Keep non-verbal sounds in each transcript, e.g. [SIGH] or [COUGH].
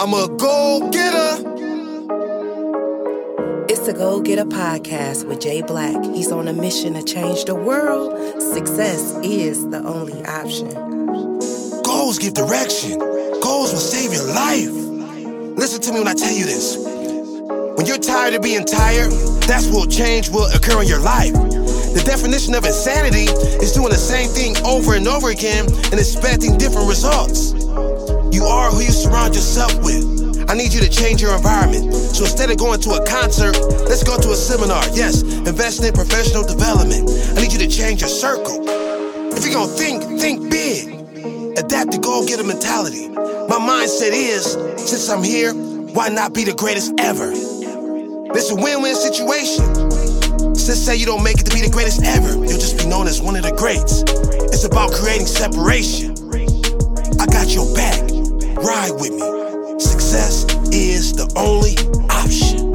I'm a go getter. It's the Go Getter podcast with Jay Black. He's on a mission to change the world. Success is the only option. Goals give direction. Goals will save your life. Listen to me when I tell you this. When you're tired of being tired, that's what change will occur in your life. The definition of insanity is doing the same thing over and over again and expecting different results. You are who you surround yourself with. I need you to change your environment. So instead of going to a concert, let's go to a seminar. Yes, invest in professional development. I need you to change your circle. If you're gonna think, think big. Adapt the goal getter mentality. My mindset is, since I'm here, why not be the greatest ever? This is a win-win situation. Since say you don't make it to be the greatest ever, you'll just be known as one of the greats. It's about creating separation. I got your back. Ride with me. Success is the only option.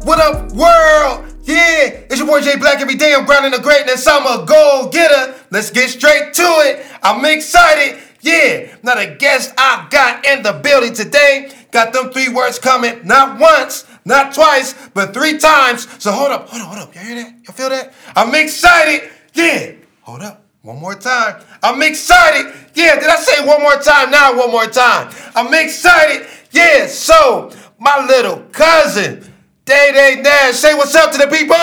What up, world? Yeah, it's your boy Jay Black every day. I'm grounding the greatness. I'm a goal getter. Let's get straight to it. I'm excited. Yeah, now the guest I got in the building today got them three words coming, not once, not twice, but three times. So hold up, hold up, hold up. Y'all hear that? Y'all feel that? I'm excited. Yeah, hold up. One more time. I'm excited. Yeah, did I say one more time? Now one more time. I'm excited. Yeah, so my little cousin, Day Day Nash, say what's up to the people.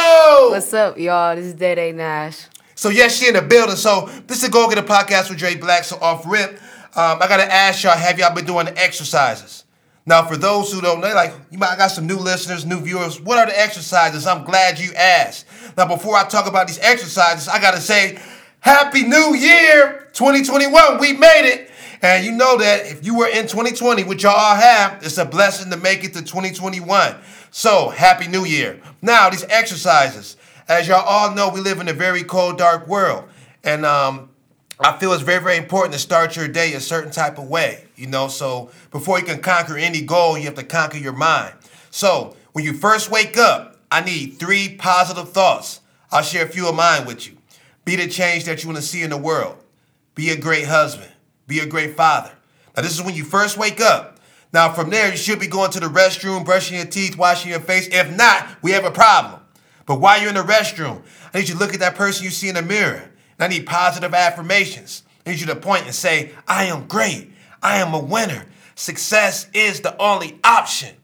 What's up, y'all? This is Day Day Nash. So yes, she in the building. So this is Go Getter Podcast with Dre Black. So off rip, um, I gotta ask y'all, have y'all been doing the exercises? Now, for those who don't know, like you might I got some new listeners, new viewers. What are the exercises? I'm glad you asked. Now, before I talk about these exercises, I gotta say, Happy New Year, 2021. We made it. And you know that if you were in 2020, which y'all all have, it's a blessing to make it to 2021. So, Happy New Year. Now, these exercises. As y'all all know, we live in a very cold, dark world. And um, I feel it's very, very important to start your day a certain type of way. You know, so before you can conquer any goal, you have to conquer your mind. So, when you first wake up, I need three positive thoughts. I'll share a few of mine with you. Be the change that you want to see in the world. Be a great husband. Be a great father. Now, this is when you first wake up. Now, from there, you should be going to the restroom, brushing your teeth, washing your face. If not, we have a problem. But while you're in the restroom, I need you to look at that person you see in the mirror. And I need positive affirmations. I need you to point and say, I am great. I am a winner. Success is the only option.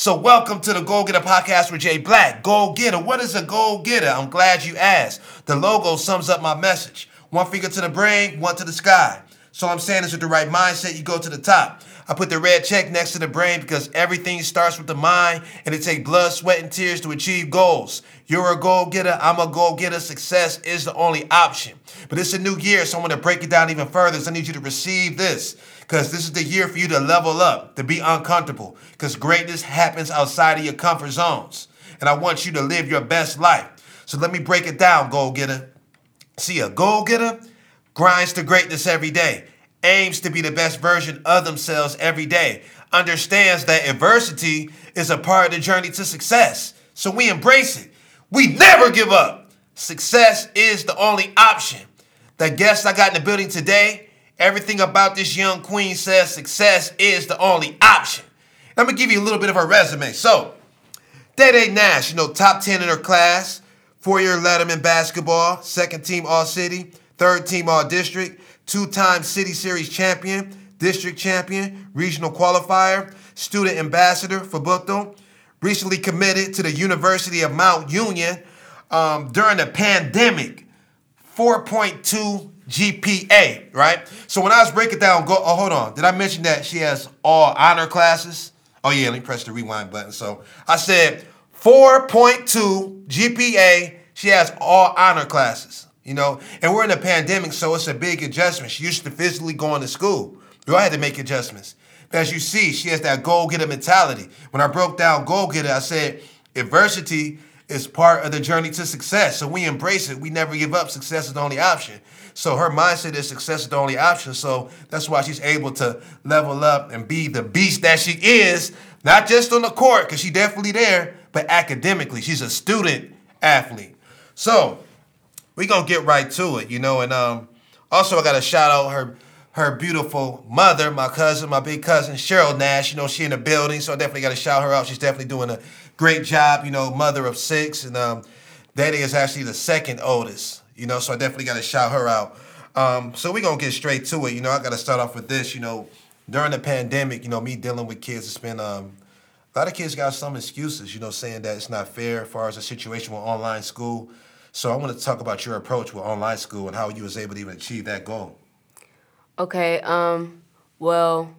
So, welcome to the Go Getter podcast with Jay Black. Go Getter. What is a Go Getter? I'm glad you asked. The logo sums up my message one finger to the brain, one to the sky. So, I'm saying is with the right mindset, you go to the top. I put the red check next to the brain because everything starts with the mind and it takes blood, sweat, and tears to achieve goals. You're a goal getter, I'm a goal getter. Success is the only option. But it's a new year, so I'm gonna break it down even further. So I need you to receive this because this is the year for you to level up, to be uncomfortable, because greatness happens outside of your comfort zones. And I want you to live your best life. So let me break it down, goal getter. See, a goal getter grinds to greatness every day aims to be the best version of themselves every day, understands that adversity is a part of the journey to success. So we embrace it. We never give up. Success is the only option. The guest I got in the building today, everything about this young queen says success is the only option. I'm gonna give you a little bit of her resume. So, Day Day Nash, you know, top 10 in her class, four year Letterman basketball, second team All City, third team All District two time City Series champion, district champion, regional qualifier, student ambassador for Buchtel, recently committed to the University of Mount Union um, during the pandemic. 4.2 GPA, right? So when I was breaking down, go, oh, hold on. Did I mention that she has all honor classes? Oh, yeah, let me press the rewind button. So I said 4.2 GPA, she has all honor classes you know. And we're in a pandemic, so it's a big adjustment. She used to physically going to school. We all had to make adjustments. But as you see, she has that goal getter mentality. When I broke down goal getter, I said adversity is part of the journey to success. So we embrace it. We never give up. Success is the only option. So her mindset is success is the only option. So that's why she's able to level up and be the beast that she is, not just on the court, because she's definitely there, but academically. She's a student athlete. So we gonna get right to it, you know. And um, also, I gotta shout out her her beautiful mother, my cousin, my big cousin Cheryl Nash. You know, she in the building, so I definitely got to shout her out. She's definitely doing a great job. You know, mother of six, and um, Day Day is actually the second oldest. You know, so I definitely got to shout her out. Um, so we're gonna get straight to it. You know, I got to start off with this. You know, during the pandemic, you know, me dealing with kids, it's been um, a lot of kids got some excuses. You know, saying that it's not fair as far as the situation with online school. So I want to talk about your approach with online school and how you was able to even achieve that goal. Okay. Um. Well,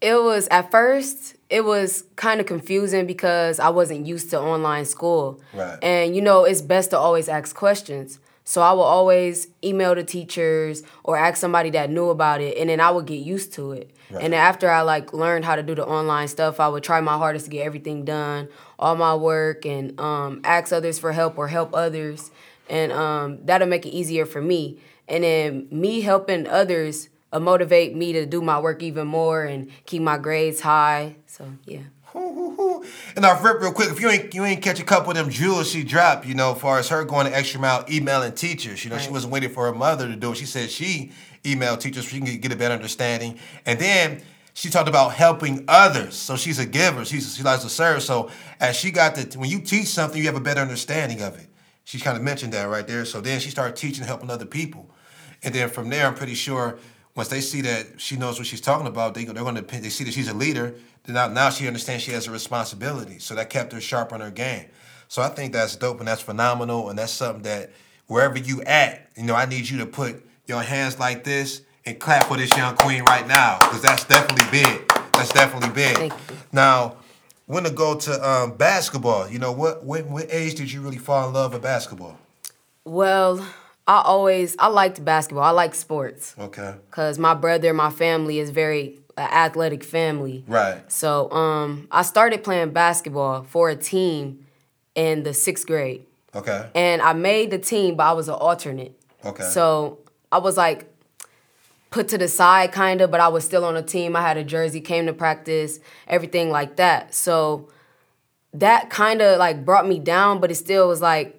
it was at first it was kind of confusing because I wasn't used to online school. Right. And you know, it's best to always ask questions. So I will always email the teachers or ask somebody that knew about it, and then I would get used to it. Right. And then after I like learned how to do the online stuff, I would try my hardest to get everything done, all my work, and um, ask others for help or help others, and um, that'll make it easier for me. And then me helping others uh, motivate me to do my work even more and keep my grades high. So yeah. And I'll rip real quick. If you ain't you ain't catch a couple of them jewels she dropped, you know, as far as her going the extra mile emailing teachers. You know, she wasn't waiting for her mother to do it. She said she emailed teachers so she can get- get a better understanding. And then she talked about helping others. So she's a giver. She's she likes to serve. So as she got the when you teach something, you have a better understanding of it. She kind of mentioned that right there. So then she started teaching, helping other people. And then from there, I'm pretty sure once they see that she knows what she's talking about, they, they're going to they see that she's a leader. Then now, now she understands she has a responsibility. So that kept her sharp on her game. So I think that's dope and that's phenomenal and that's something that wherever you at, you know, I need you to put your hands like this and clap for this young queen right now because that's definitely big. That's definitely big. Thank you. Now, when to go to um, basketball? You know, what, what what age did you really fall in love with basketball? Well, I always I liked basketball. I like sports. Okay. Cause my brother, my family is very uh, athletic family. Right. So um, I started playing basketball for a team in the sixth grade, Okay. and I made the team, but I was an alternate. Okay. So I was like put to the side, kind of, but I was still on a team. I had a jersey, came to practice, everything like that. So that kind of like brought me down, but it still was like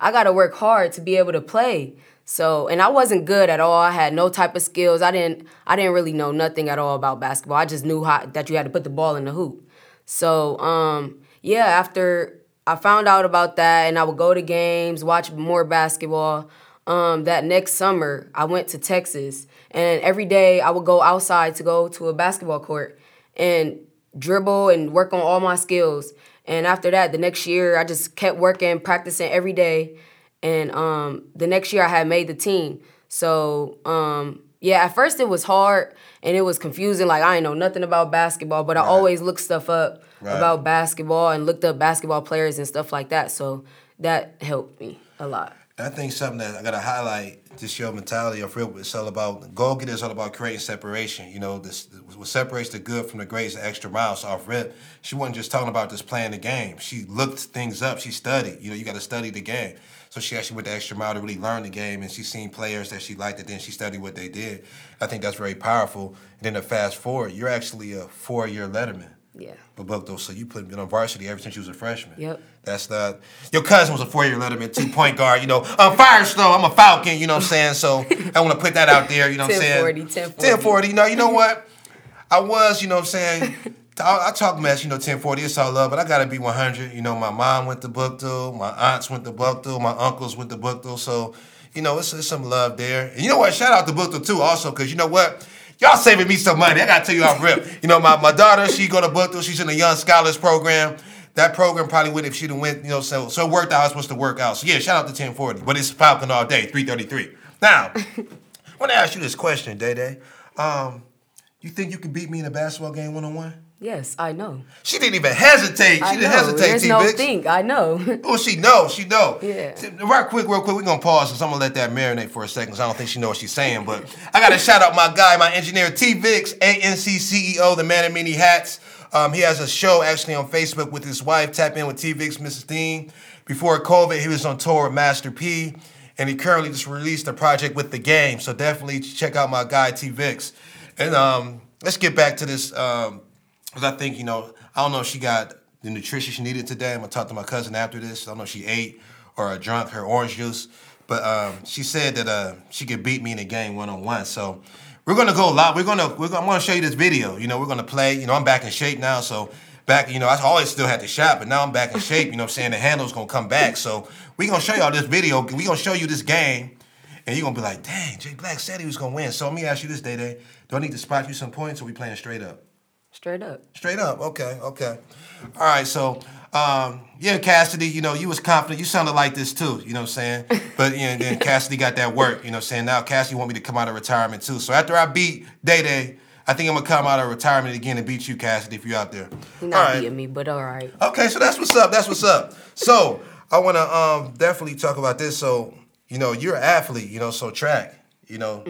I got to work hard to be able to play. So, and I wasn't good at all. I had no type of skills. I didn't I didn't really know nothing at all about basketball. I just knew how that you had to put the ball in the hoop. So, um yeah, after I found out about that and I would go to games, watch more basketball. Um, that next summer, I went to Texas, and every day I would go outside to go to a basketball court and dribble and work on all my skills. And after that, the next year, I just kept working, practicing every day. And um, the next year, I had made the team. So um, yeah, at first it was hard and it was confusing. Like I didn't know nothing about basketball, but I always looked stuff up Right. about basketball and looked up basketball players and stuff like that. So that helped me a lot. I think something that I gotta highlight just your mentality of real. It's all about goal getter. It's all about creating separation. You know, this what separates the good from the great is the extra miles off rip. She wasn't just talking about just playing the game. She looked things up. She studied. You know, you got to study the game. So she actually went the extra mile to really learn the game, and she seen players that she liked, and then she studied what they did. I think that's very powerful. And then to fast forward, you're actually a four-year letterman. Yeah. But Buck, though, so you put been on varsity ever since you was a freshman. Yep. That's not. Your cousin was a four-year letterman, two point guard. You know, I'm Firestone. I'm a Falcon. You know what I'm saying? So [LAUGHS] I want to put that out there. You know what I'm saying? 1040, 1040. 1040. You know, you know what? [LAUGHS] I was. You know what I'm saying? I, I talk mess. You know, 1040. It's all love, but I gotta be 100. You know, my mom went to Buchtel. My aunts went to Buchtel. My uncles went to Buchtel. So, you know, it's, it's some love there. And you know what? Shout out to Buchtel too, also, because you know what? Y'all saving me some money. I gotta tell you off rip. You know, my, my daughter, she go to Buchtel. She's in the Young Scholars program. That program probably would if she'd have went, you know, so so it worked out how it's supposed to work out. So yeah, shout out to 1040. But it's Falcon all day, 333. Now, I want to ask you this question, Day Day. Um, you think you can beat me in a basketball game one on one? Yes, I know. She didn't even hesitate. She I didn't know. hesitate, There's T no think. I know. [LAUGHS] Oh, she know, she know. Yeah. Right quick, real quick, we're gonna pause because I'm gonna let that marinate for a second. Cause I don't think she know what she's saying, but I gotta shout out my guy, my engineer T Vix, ANC CEO, the man in many hats. Um, he has a show actually on Facebook with his wife. Tap in with T Vix, Mrs. Dean. Before COVID, he was on tour with Master P, and he currently just released a project with the game. So definitely check out my guy T Vix. And um, let's get back to this. Um, because I think, you know, I don't know if she got the nutrition she needed today. I'm going to talk to my cousin after this. I don't know if she ate or drank her orange juice. But um, she said that uh, she could beat me in a game one on one. So we're gonna go live. We're gonna we're gonna, I'm gonna show you this video. You know, we're gonna play. You know, I'm back in shape now, so back. You know, I always still had to shop, but now I'm back in shape. You know, what I'm saying the handle's gonna come back. So we gonna show y'all this video. We gonna show you this game. And you're gonna be like, dang, Jay Black said he was gonna win. So let me ask you this, Day Day. Do I need to spot you some points or we playing straight up? Straight up. Straight up. Okay, okay. All right, so um, yeah, Cassidy, you know, you was confident. You sounded like this too, you know what I'm saying? [LAUGHS] But you know, then Cassidy got that work, you know what I'm saying? Now Cassidy want me to come out of retirement too. So after I beat Day Day, I think I'm gonna come out of retirement again and beat you, Cassidy, if you're out there. He All not right. beating me, but all right. Okay, so that's what's up. That's what's up. So I want to um, definitely talk about this. So you know, you're an athlete. You know, so track. You know,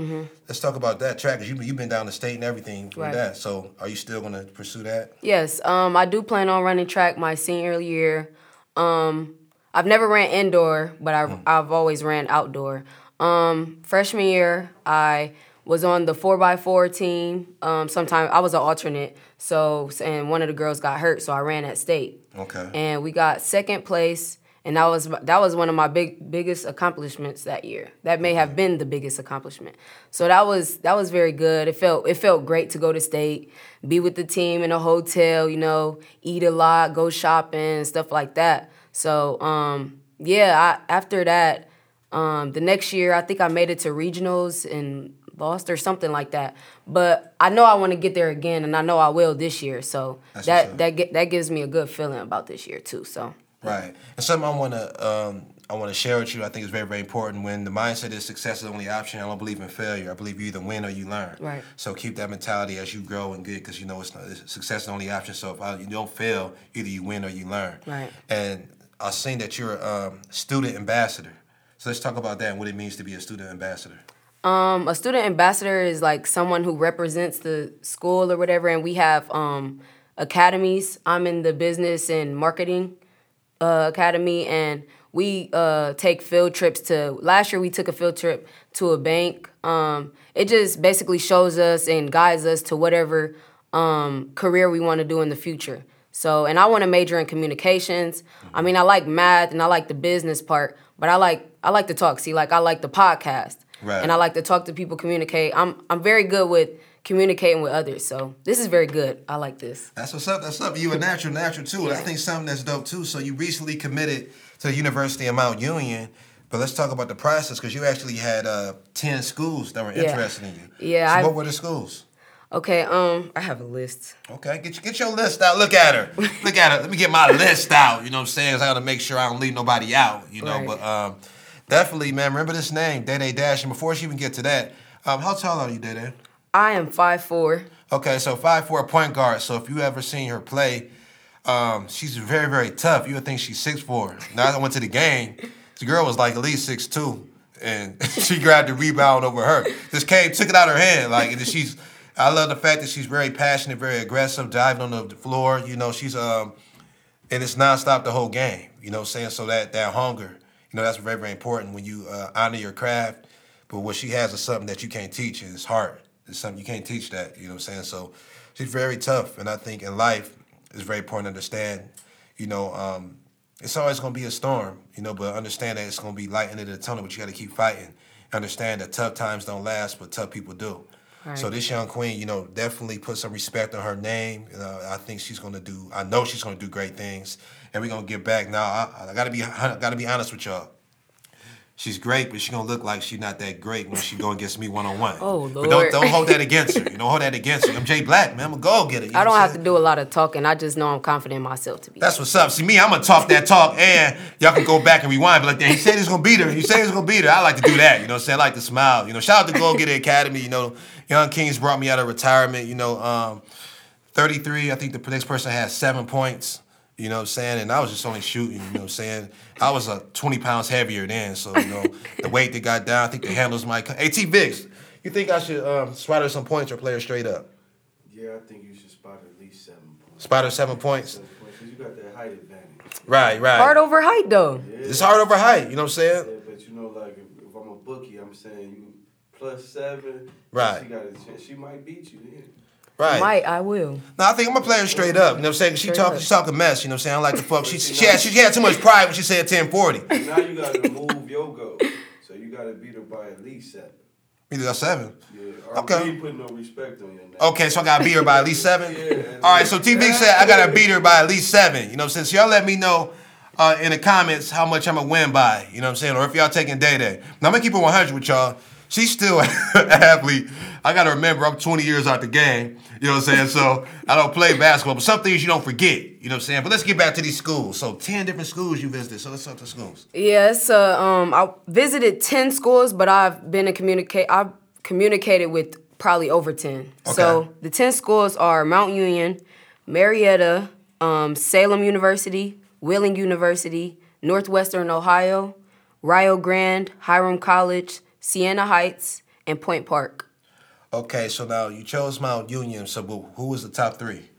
let's talk about that track because you you've been down the state and everything for Right. that. So are you still gonna pursue that? Yes, um, I do plan on running track my senior year. Um, I've never ran indoor, but I, Hmm. I've always ran outdoor. Um, freshman year, I was on the 4x4 team. Um, sometime I was an alternate, so and one of the girls got hurt, so I ran at state. Okay. And we got second place, and that was that was one of my big biggest accomplishments that year. That may have been the biggest accomplishment. So that was that was very good. It felt it felt great to go to state, be with the team in a hotel, you know, eat a lot, go shopping, stuff like that. So um, yeah, I, after that, um, the next year I think I made it to regionals and lost or something like that. But I know I want to get there again, and I know I will this year. So That's that that that gives me a good feeling about this year too. So Right. And something I want to um, I want to share with you. I think is very very important. When the mindset is success is the only option, I don't believe in failure. I believe you either win or you learn. Right. So keep that mentality as you grow and get, because you know it's, not, it's success is the only option. So if I, you don't fail, either you win or you learn. Right. And I've seen that you're a um, student ambassador. So let's talk about that and what it means to be a student ambassador. Um, a student ambassador is like someone who represents the school or whatever, and we have um, academies. I'm in the business and marketing uh, academy, and we uh, take field trips to. Last year, we took a field trip to a bank. Um, it just basically shows us and guides us to whatever um, career we want to do in the future. So, and I want to major in communications. I mean, I like math and I like the business part, but I like I like to talk. See, like I like the podcast, Right. and I like to talk to people, communicate. I'm I'm very good with communicating with others. So this is very good. I like this. That's what's up. That's up. You a natural, natural too. And I think something that's dope too. So you recently committed to the University of Mount Union. But let's talk about the process because you actually had uh, ten schools that were Yeah. interested in you. Yeah, So I- what were the schools? Okay, um, I have a list. Okay, get your, get your list out. Look at her. Look at her. Let me get my list out. You know what I'm saying? I gotta make sure I don't leave nobody out. You know, Right. but um, definitely, man. Remember this name, Day Day Nash. And before she even get to that, um, how tall are you, Day? I am five four. Okay, so five four point guard. So if you ever seen her play, um, she's very very tough. You would think she's six four. Now I went to the game. The girl was like at least six two, and [LAUGHS] she grabbed the rebound over her. Just came, took it out of her hand. Like and she's. I love the fact that she's very passionate, very aggressive, diving on the floor. You know, she's um, and it's nonstop the whole game. You know, saying so that that hunger. You know, that's very very important when you uh, honor your craft. But what she has is something that you can't teach, and it's heart. It's something you can't teach that. You know what I'm saying? So she's very tough, and I think in life it's very important to understand. You know, um, it's always gonna be a storm. You know, but understand that it's gonna be light into the tunnel. But you got to keep fighting. Understand that tough times don't last, but tough people do. So this young queen, you know, definitely put some respect on her name. You know, I think she's gonna do. I know she's gonna do great things, and we're gonna get back. Now, I, I gotta be, I gotta be honest with y'all. She's great, but she's gonna look like she's not that great when she go against me one on one. Oh, But don't don't hold that against her. [LAUGHS] You don't hold that against her. I'm Jay Black, man. I'm a go get getter. I don't have to do a lot of talking. I just know I'm confident in myself to be. That's what's up. See me, I'm gonna talk that talk, and y'all can go back and rewind. But like, he said he's gonna beat her. He said he's gonna beat her. I like to do that. You know, what I'm saying I like to smile. You know, shout out to Go Getter Academy. You know, Young Kings brought me out of retirement. You know, um, 33. I think the next person had seven points. You know what I'm saying? And I was just only shooting, you know what I'm saying? I was uh, 20 pounds heavier then, so, you know, the weight that got down, I think the handles might come. Hey, T Vix, you think I should um, spot her some points or play her straight up? Yeah, I think you should spot at least seven points. Spot her seven points? Seven points, 'cause you got that height advantage. Right, right. Hard over height though. Yeah. It's hard over height, you know what I'm saying? Yeah, but you know, like if, if I'm a bookie, I'm saying you plus seven. Right. She got a chance. She might beat you then. Right. Might I will. No, I think I'm gonna play her straight up. You know what I'm saying? She Straight talking, up. she talking mess. You know what I'm saying? I like the fuck. She she had, she had too much pride when she said 1040. Now you got to move your goal. So you gotta beat her by at least seven. You got seven. Yeah. Okay. We put no respect on your name. Okay, so I gotta beat her by at least seven. Yeah. All right, so T Vix said I gotta beat her by at least seven. You know what I'm saying? So y'all let me know uh, in the comments how much I'm gonna win by. You know what I'm saying? Or if y'all taking Day Day. Now I'm gonna keep it 100 with y'all. She's still [LAUGHS] an athlete. I gotta remember I'm 20 years out the game. You know what I'm saying? So I don't play basketball, but some things you don't forget. You know what I'm saying? But let's get back to these schools. So 10 different schools you visited. So let's talk to schools. Yeah, it's uh, um, I visited ten schools, but I've been in communicate. I've communicated with probably over ten. Okay. So the ten schools are Mount Union, Marietta, um, Salem University, Wheeling University, Northwestern Ohio, Rio Grande, Hiram College, Siena Heights, and Point Park. Okay, so now you chose Mount Union. So who- was the top three?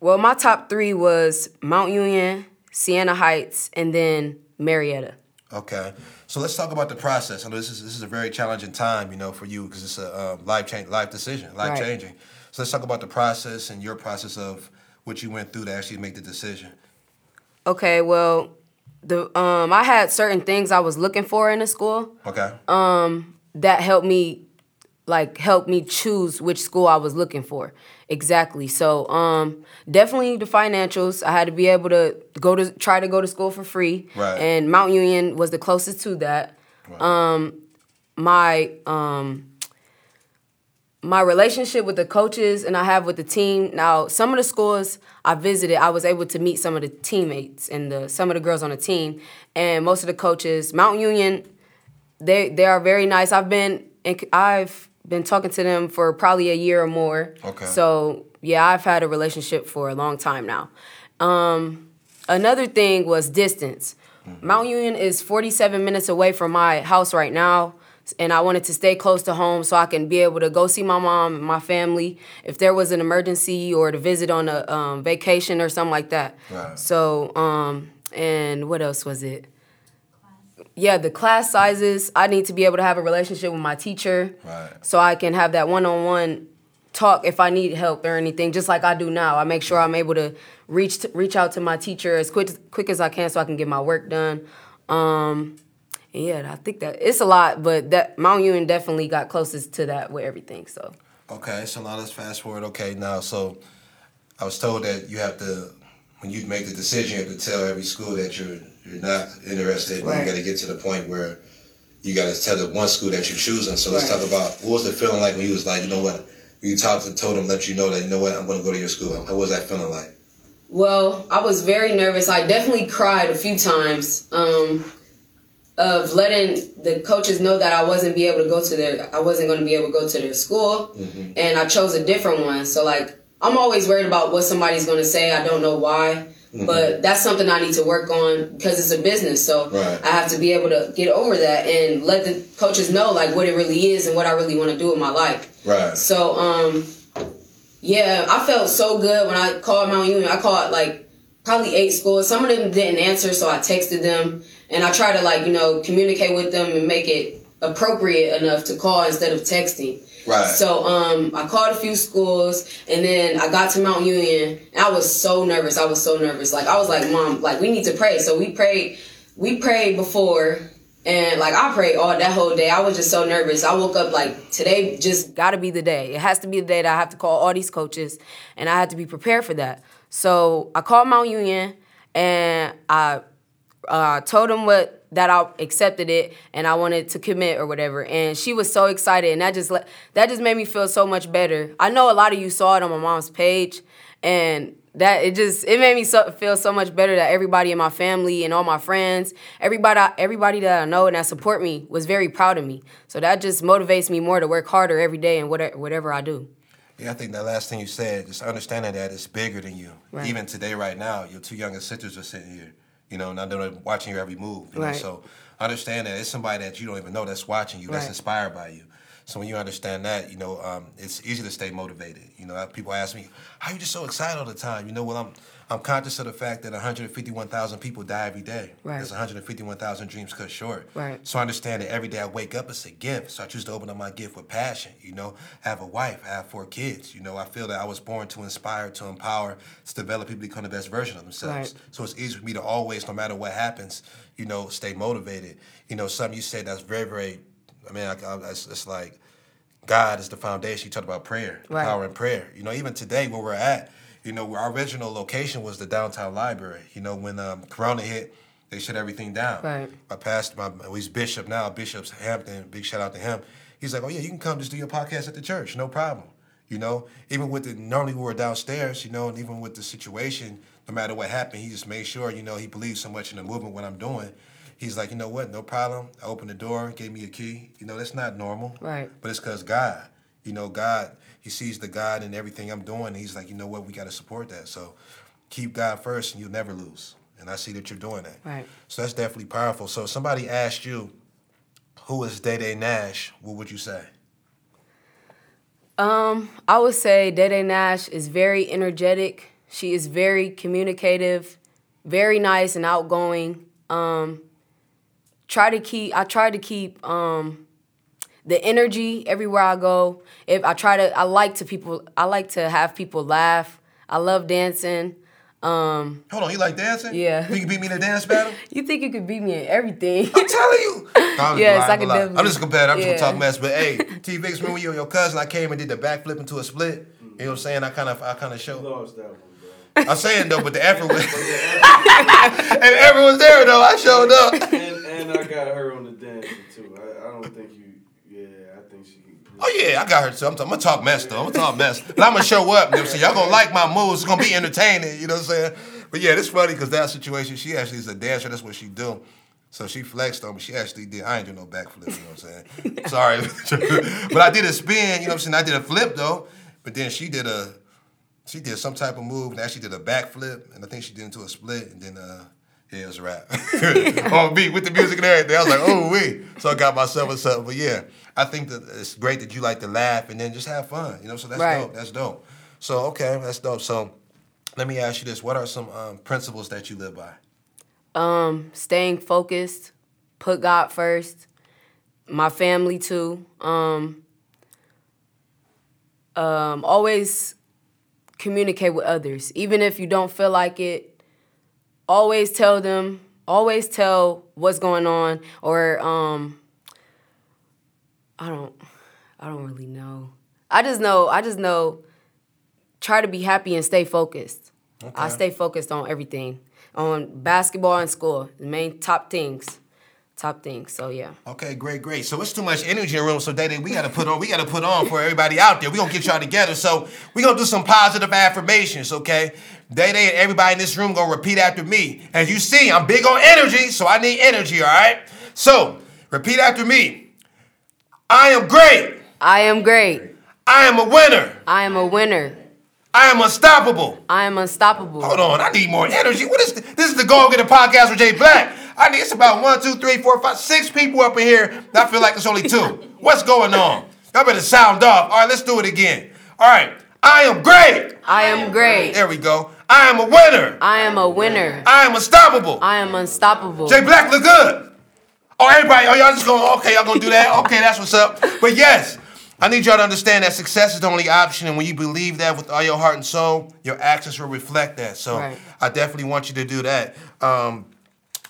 Well, my top three was Mount Union, Siena Heights, and then Marietta. Okay, so let's talk about the process. I know this is this is a very challenging time, you know, for you because it's a um, life change, life decision, life Right. changing. So let's talk about the process and your process of what you went through to actually make the decision. Okay, well, the um, I had certain things I was looking for in a school Okay. Um that helped me, like, help me choose which school I was looking for. Exactly. So, um, definitely the financials. I had to be able to go to try to go to school for free, Right. and Mount Union was the closest to that. Right. my um my relationship with the coaches and I have with the team. Now, some of the schools I visited, I was able to meet some of the teammates and the some of the girls on the team, and most of the coaches. Mount Union, they they are very nice. I've been in, I've been talking to them for probably a year or more. Okay. So yeah, I've had a relationship for a long time now. Um, another thing was distance. Mount Union is 47 minutes away from my house right now, and I wanted to stay close to home so I can be able to go see my mom and my family if there was an emergency or to visit on a um, vacation or something like that. Right. So, um, and what else was it? Yeah, the class sizes. I need to be able to have a relationship with my teacher, Right. so I can have that one-on-one talk if I need help or anything, just like I do now. I make sure I'm able to reach to, reach out to my teacher as quick quick as I can so I can get my work done. Um, yeah, I think that it's a lot, but that Mount Union definitely got closest to that with everything. So Okay, so now let's fast forward. Okay, now so I was told that you have to, when you make the decision, you have to tell every school that you're you're not interested. Right. You got to get to the point where you got to tell the one school that you're choosing. So let's Right. talk about what was the feeling like when you was like, you know what, you talked and told them, let you know that you know what, I'm going to go to your school. How was that feeling like? Well, I was very nervous. I definitely cried a few times um, of letting the coaches know that I wasn't be able to go to their I wasn't going to be able to go to their school, and I chose a different one. So like I'm always worried about what somebody's going to say. I don't know why, but that's something I need to work on because it's a business. So Right. I have to be able to get over that and let the coaches know like what it really is and what I really want to do in my life. Right. So um yeah, I felt so good when I called Mount Union. I called like probably eight schools. Some of them didn't answer, so I texted them and I try to like, you know, communicate with them and make it appropriate enough to call instead of texting. Right. So um I called a few schools and then I got to Mount Union and I was so nervous. I was so nervous. Like I was like, Mom, like we need to pray. So we prayed we prayed before and like I prayed all that whole day. I was just so nervous. I woke up like today just gotta be the day. It has to be the day that I have to call all these coaches and I had to be prepared for that. So I called Mount Union and I uh, told him what that I accepted it and I wanted to commit or whatever. And she was so excited, and that just let, that just made me feel so much better. I know a lot of you saw it on my mom's page, and that it just it made me so, feel so much better that everybody in my family and all my friends, everybody everybody that I know and that support me was very proud of me. So that just motivates me more to work harder every day and whatever whatever I do. Yeah, I think that last thing you said, just understanding that it's bigger than you. Right. Even today, right now, your two youngest sisters are sitting here, you know, they're watching your every move. You know? Right. So understand that it's somebody that you don't even know that's watching you, that's inspired by you. So when you understand that, you know, um, it's easy to stay motivated. You know, people ask me, "How you just so excited all the time?" You know, well, I'm I'm conscious of the fact that 151,000 people die every day. Right. There's 151,000 dreams cut short. Right. So I understand that every day I wake up, it's a gift. So I choose to open up my gift with passion. You know, I have a wife, I have four kids. You know, I feel that I was born to inspire, to empower, to develop people to become the best version of themselves. Right. So it's easy for me to always, no matter what happens, you know, stay motivated. You know, something you said that's very, very I mean, I, I, it's, it's like God is the foundation. You talked about prayer, Right. power in prayer. You know, even today where we're at, you know, our original location was the downtown library. You know, when um, Corona hit, they shut everything down. Right. My pastor, my he's bishop now, Bishop's Hampton. Big shout out to him. He's like, oh yeah, you can come just do your podcast at the church, no problem. You know, even with the normally we were downstairs, you know, and even with the situation, no matter what happened, he just made sure, you know, he believes so much in the movement, what I'm doing. He's like, you know what, no problem. I opened the door, gave me a key. You know, that's not normal. Right. But it's because God, you know, God, He sees the God in everything I'm doing. He's like, you know what, we got to support that. So keep God first, and you'll never lose. And I see that you're doing that. Right. So that's definitely powerful. So if somebody asked you, who is Day Day Nash? What would you say? Um, I would say Dede Nash is very energetic. She is very communicative, very nice and outgoing. Um, try to keep. I try to keep um, the energy everywhere I go. If I try to, I like to people. I like to have people laugh. I love dancing. Um, Hold on, you like dancing? Yeah. You can beat me in a dance battle? [LAUGHS] you think you could beat me in everything? I'm telling you. [LAUGHS] No, I'm Yes, lying, I can lying. definitely- I'm just a competitor. I'm just gonna talk mess. But hey, [LAUGHS] T Vix, remember you and your cousin? I came and did the backflip into a split. You know what I'm saying? I kind of, I kind of showed. lost that one, bro. I'm saying though, but the effort was, and everyone's there though. I showed up. And and I got her on the dancing too. I, I don't think you. Yeah, I think she. Oh yeah, I got her too. I'm, t- I'm gonna talk mess though. I'm gonna talk mess, but I'm gonna show up. You know what I'm? Y'all gonna like my moves. It's gonna be entertaining. You know what I'm saying? But yeah, it's funny because that situation, she actually is a dancer. That's what she do. So she flexed on me. She actually did. I ain't do no backflip. You know what I'm saying? [LAUGHS] Sorry, [LAUGHS] but I did a spin. You know what I'm saying? I did a flip though. But then she did a, she did some type of move. And actually did a backflip, and I think she did into a split. And then uh, yeah, it was a wrap [LAUGHS] on beat with the music and everything. I was like, oh wait, So I got myself a something. But yeah, I think that it's great that you like to laugh and then just have fun. You know, so that's Right. dope. That's dope. So okay, that's dope. So let me ask you this: What are some um, principles that you live by? um, staying focused, put God first, my family too. Um, um, always communicate with others, even if you don't feel like it. Always tell them. Always tell what's going on, or um, I don't, I don't really know. I just know. I just know. Try to be happy and stay focused. I stay focused on everything, on basketball and school, the main top things, top things. So yeah. Okay, great, great. So it's too much energy in the room. So Day Day, we gotta put on, we gotta put on for everybody out there. We gonna get y'all together. So we gonna do some positive affirmations, okay? Day Day and everybody in this room gonna repeat after me. As you see, I'm big on energy, so I need energy, all right? So repeat after me. I am great. I am great. I am a winner. I am a winner. I am unstoppable. I am unstoppable. Hold on, I need more energy. What is this? This is the Go Getter Podcast with Jay Black. I need it's about one, two, three, four, five, six people up in here. I feel like it's only two. What's going on? Y'all better sound off. All right, let's do it again. All right, I am great. I am great. There we go. I am a winner. I am a winner. I am unstoppable. I am unstoppable. Jay Black look good. Oh, everybody, oh, y'all just going, okay, y'all gonna do that? Okay, that's what's up. But yes, I need y'all to understand that success is the only option. And when you believe that with all your heart and soul, your actions will reflect that. So Right. I definitely want you to do that. Um,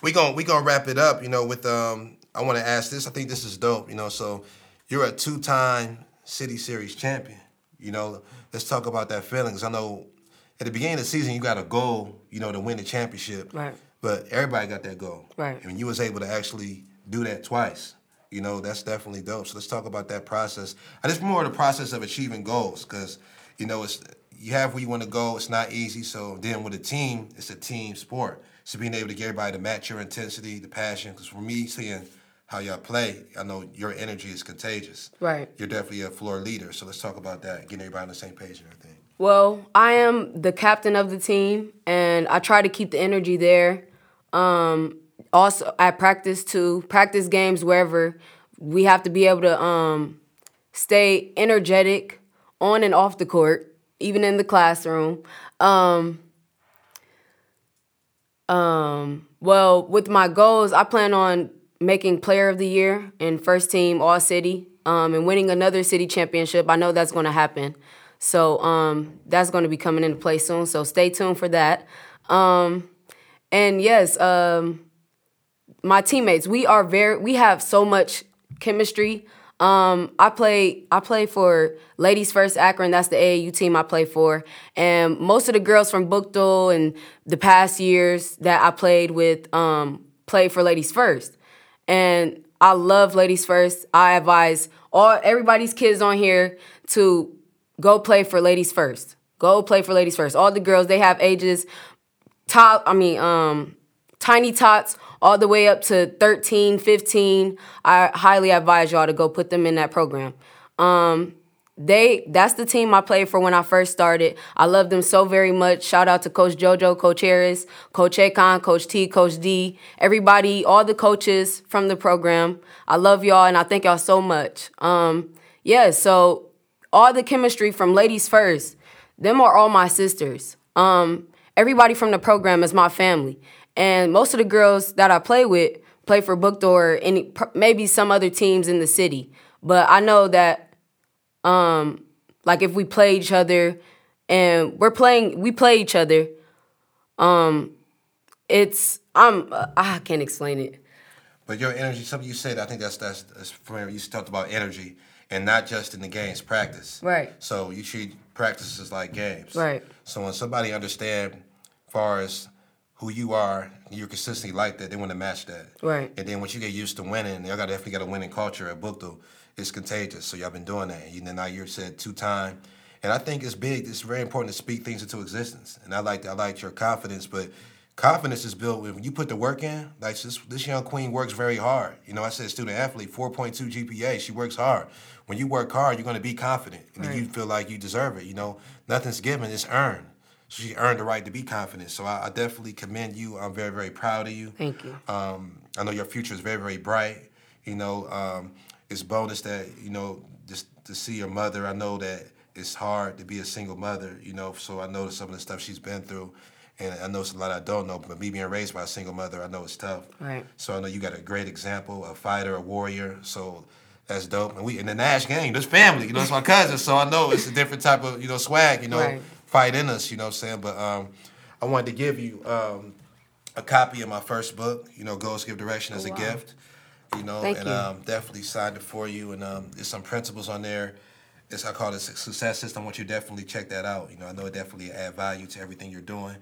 we gonna we gonna wrap it up, you know, with um, I wanna ask this. I think this is dope, you know. So you're a two-time city series champion. You know, let's talk about that feeling. Cause I know at the beginning of the season you got a goal, you know, to win the championship. Right. But everybody got that goal. Right. And you was able to actually do that twice. You know, that's definitely dope. So let's talk about that process. I just more the process of achieving goals because, you know, it's you have where you want to go. It's not easy. So then with a team, it's a team sport. So being able to get everybody to match your intensity, the passion. Because for me, seeing how y'all play, I know your energy is contagious. Right. You're definitely a floor leader. So let's talk about that. Getting everybody on the same page and everything. Well, I am the captain of the team, and I try to keep the energy there. Um, also, at practice too, practice games wherever, we have to be able to um, stay energetic on and off the court, even in the classroom. Um, um, well, with my goals, I plan on making Player of the Year and first team All City um, and winning another city championship. I know that's going to happen. So um, that's going to be coming into play soon. So stay tuned for that. Um, and yes, um, my teammates, we are very, we have so much chemistry. Um, I play I play for Ladies First Akron. That's the AAU team I play for, and most of the girls from Buchtel and the past years that I played with um, for Ladies First, and I love Ladies First. I advise all everybody's kids on here to go play for Ladies First. Go play for Ladies First. All the girls they have ages top. I mean, um, tiny tots all the way up to 13, 15. I highly advise y'all to go put them in that program. Um, they that's the team I played for when I first started. I love them so very much. Shout out to Coach Jojo, Coach Harris, Coach Akon, Coach T, Coach D, everybody, all the coaches from the program. I love y'all and I thank y'all so much. Um, yeah, so all the chemistry from Ladies First, them are all my sisters. Um, everybody from the program is my family. And most of the girls that I play with play for Buchtel or any maybe some other teams in the city. But I know that um like if we play each other and we're playing we play each other um it's I'm uh, I can't explain it. But your energy, something you said, I think that's that's, that's familiar. You talked about energy, and not just in the games, practice. Right. So you treat practices like games. Right. So when somebody understand, far as who you are, you're consistently like that, they want to match that. Right. And then once you get used to winning, y'all got definitely got a winning culture at Buchtel. It's contagious. So y'all been doing that. And then now you're said two time. And I think it's big. It's very important to speak things into existence. And I like I like your confidence, but confidence is built when you put the work in. Like this, this young queen works very hard. You know, I said student athlete, 4.2 GPA. She works hard. When you work hard, you're going to be confident, and Right. you feel like you deserve it. You know, nothing's given; it's earned. So she earned the right to be confident. So I, I definitely commend you. I'm very, very proud of you. Thank you. Um, I know your future is very, very bright. You know, um, it's bonus that you know just to see your mother. I know that it's hard to be a single mother. You know, so I know some of the stuff she's been through, and I know it's a lot I don't know. But me being raised by a single mother, I know it's tough. Right. So I know you got a great example, a fighter, a warrior. So that's dope. And we in the Nash gang, this family. You know, it's my cousin. So I know it's a different type of you know swag. You know, Right. Fight in us. You know what I'm saying? But um, I wanted to give you. Um, a copy of my first book, you know, Goals Give Direction as Oh, a wow. gift. You know, Thank and you. um, definitely signed it for you. And um, there's some principles on there. It's I call it a success system. I want you to definitely check that out. You know, I know it definitely add value to everything you're doing.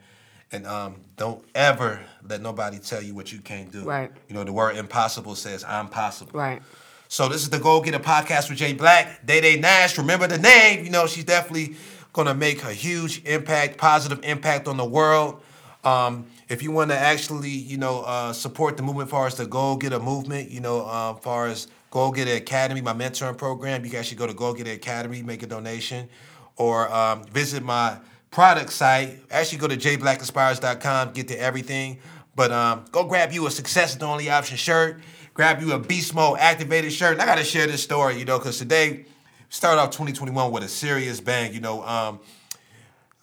And um, don't ever let nobody tell you what you can't do. Right. You know, the word impossible says I'm possible. Right. So this is the Go Getter podcast with Jay Black. Day Day Nash. Remember the name. You know, she's definitely gonna make a huge impact, positive impact on the world. Um, if you want to actually, you know, uh, support the movement, far as the Go Getter movement, you know, uh, far as Go Getter Academy, my mentoring program, you guys should go to Go Getter Academy, make a donation, or um, visit my product site. Actually, go to jblackinspires.com, get to everything. But um, go grab you a Success is the Only Option shirt. Grab you a Beast Mode activated shirt. And I got to share this story, you know, because today started off 2021 with a serious bang. You know, um,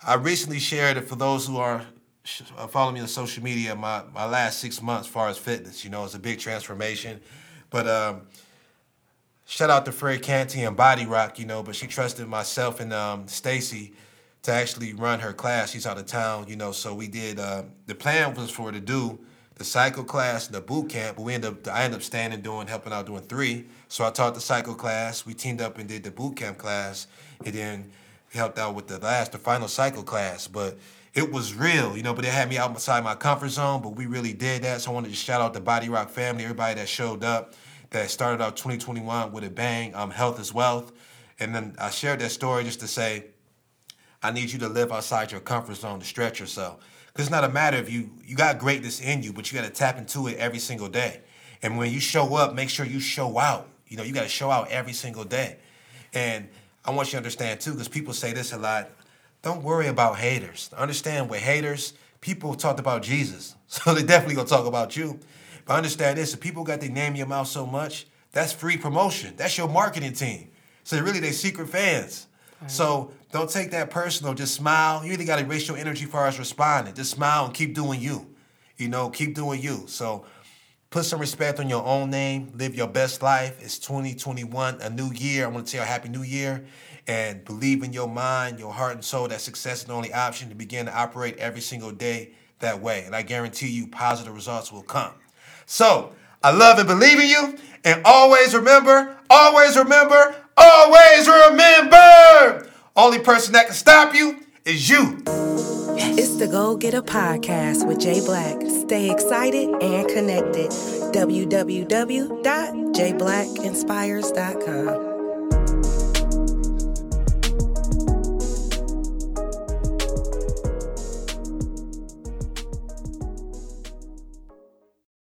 I recently shared it for those who are uh, following me on social media. My my last six months, as far as fitness, you know, it's a big transformation. But um, shout out to Fred Canty and Body Rock, you know. But she trusted myself and um, Stacy to actually run her class. She's out of town, you know. So we did. Uh, the plan was for her to do the cycle class and the boot camp, but we ended up. I ended up standing doing, helping out doing three. So I taught the cycle class. We teamed up and did the boot camp class, and then helped out with the last, the final cycle class. But it was real, you know. But it had me outside my comfort zone. But we really did that. So I wanted to shout out the Body Rock family, everybody that showed up, that started out 2021 with a bang. Um, health is wealth, and then I shared that story just to say. I need you to live outside your comfort zone to stretch yourself. It's not a matter of you, you got greatness in you, but you got to tap into it every single day. And when you show up, make sure you show out. You know, you got to show out every single day. And I want you to understand too, because people say this a lot. Don't worry about haters. Understand with haters, people talked about Jesus. [LAUGHS] So they definitely gonna talk about you. But understand this, if people got their name in your mouth so much, that's free promotion. That's your marketing team. So really they secret fans. So don't take that personal. Just smile. You either got to raise your energy for us responding. Just smile and keep doing you. You know, keep doing you. So put some respect on your own name. Live your best life. It's 2021, a new year. I want to tell you a happy new year. And believe in your mind, your heart, and soul that success is the only option to begin to operate every single day that way. And I guarantee you positive results will come. So I love and believe in you. And always remember, always remember, always remember only person that can stop you is you. It's the Go Getter Podcast with Jay Black. Stay excited and connected. www.jblackinspires.com.